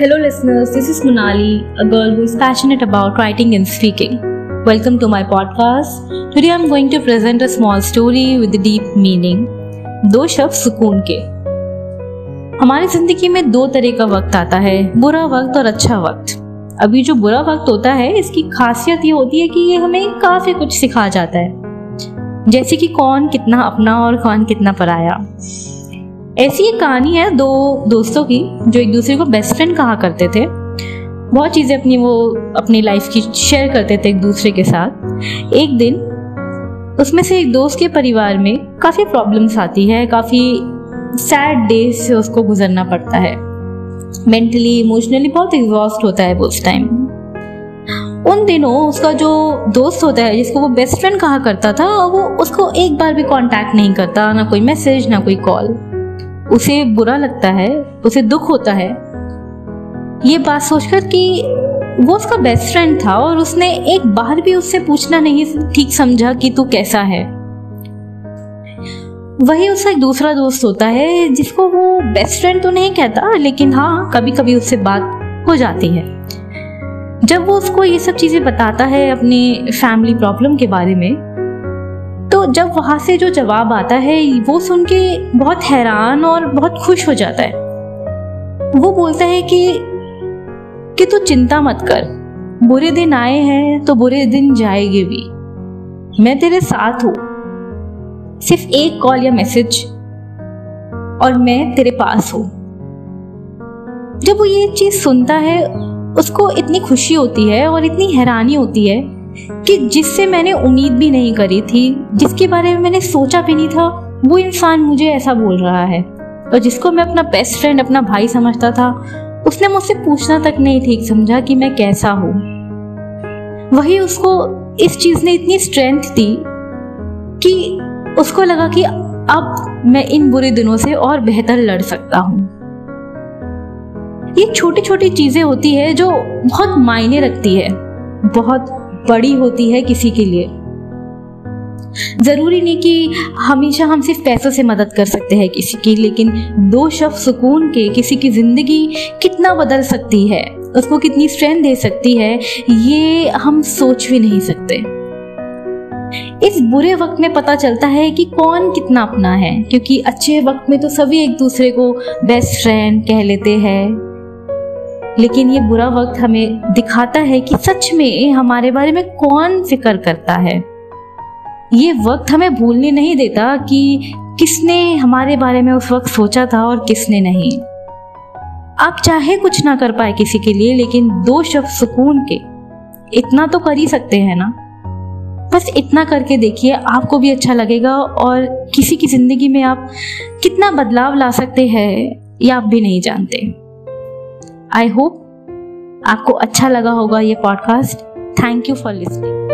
Hello, listeners. This is Monali, a girl who is passionate about writing and speaking. Welcome to my podcast. Today I'm going to present a small story with a deep meaning. दो शब्द सुकून के हमारी ज़िंदगी में दो तरह का वक्त आता है बुरा वक्त और अच्छा वक्त अभी जो बुरा वक्त होता है इसकी खासियत ये होती है कि ये हमें काफ़ी कुछ सिखा जाता है जैसे कि कौन कितना अपना और कौन कितना पराया ऐसी एक कहानी है दो दोस्तों की, जो एक दूसरे को बेस्ट फ्रेंड कहा करते थे। बहुत चीज़ें अपनी वो, अपनी लाइफ की शेयर करते थे एक दूसरे के साथ। एक दिन, उसमें से एक दोस्त के परिवार में काफ़ी प्रॉब्लम्स आती है, काफ़ी सैड डेज़ से उसको गुजरना पड़ता है। मेंटली इमोशनली बहुत एग्जॉस्ट होता है वो उस टाइम उन दिनों उसका जो दोस्त होता है, जिसको वो बेस्ट फ्रेंड कहा करता था, वो उसको एक बार भी कांटेक्ट नहीं करता, ना कोई मैसेज ना कोई कॉल उसे बुरा लगता है, उसे दुख होता है। ये बात सोचकर कि वो उसका बेस्ट फ्रेंड था और उसने एक बार भी उससे पूछना नहीं ठीक समझा कि तू कैसा है। वही उसका एक दूसरा दोस्त होता है, जिसको वो बेस्ट फ्रेंड तो नहीं कहता, लेकिन हाँ कभी कभी उससे बात हो जाती है। जब वो उसको ये सब चीज़ें बताता है अपनी फैमिली प्रॉब्लम के बारे में जब वहाँ से जो जवाब आता है, वो सुन के बहुत हैरान और बहुत खुश हो जाता है। वो बोलता है कि कि तू चिंता मत कर। बुरे दिन आए हैं तो बुरे दिन जाएँगे भी। मैं तेरे साथ हूँ। सिर्फ़ एक कॉल या मैसेज, और मैं तेरे पास हूँ। जब वो ये चीज़ सुनता है, उसको इतनी खुशी होती है और इतनी हैरानी होती है कि जिससे मैंने उम्मीद भी नहीं करी थी, जिसके बारे में मैंने सोचा भी नहीं था, वो इंसान मुझे ऐसा बोल रहा है। और जिसको मैं अपना बेस्ट फ्रेंड अपना भाई समझता था, उसने मुझसे पूछना तक नहीं ठीक समझा कि मैं कैसा हूँ। वही उसको इस चीज़ ने इतनी स्ट्रेंथ दी कि उसको लगा कि अब मैं इन बुरे दिनों से और बेहतर लड़ सकता हूँ। ये छोटी छोटी चीज़ें होती है जो बहुत मायने रखती है, बहुत बड़ी होती है किसी के लिए। ज़रूरी नहीं कि हमेशा हम सिर्फ़ पैसों से मदद कर सकते हैं किसी की, लेकिन दो शब्द सुकून के किसी की ज़िंदगी कितना बदल सकती है, उसको कितनी स्ट्रेंथ दे सकती है, ये हम सोच भी नहीं सकते। इस बुरे वक्त में पता चलता है कि कौन कितना अपना है, क्योंकि अच्छे वक्त में तो सभी एक दूसरे को बेस्ट फ्रेंड कह लेते हैं। लेकिन ये बुरा वक्त हमें दिखाता है कि सच में हमारे बारे में कौन फ़िक्र करता है। ये वक्त हमें भूलने नहीं देता कि किसने हमारे बारे में उस वक्त सोचा था और किसने नहीं। आप चाहे कुछ ना कर पाए किसी के लिए, लेकिन दो शब्द सुकून के। इतना तो कर ही सकते हैं ना? बस इतना करके देखिए, आपको भी अच्छा लगेगा और किसी की ज़िंदगी में आप कितना बदलाव ला सकते हैं, ये आप भी नहीं जानते। आई होप आपको अच्छा लगा होगा ये podcast thank you for listening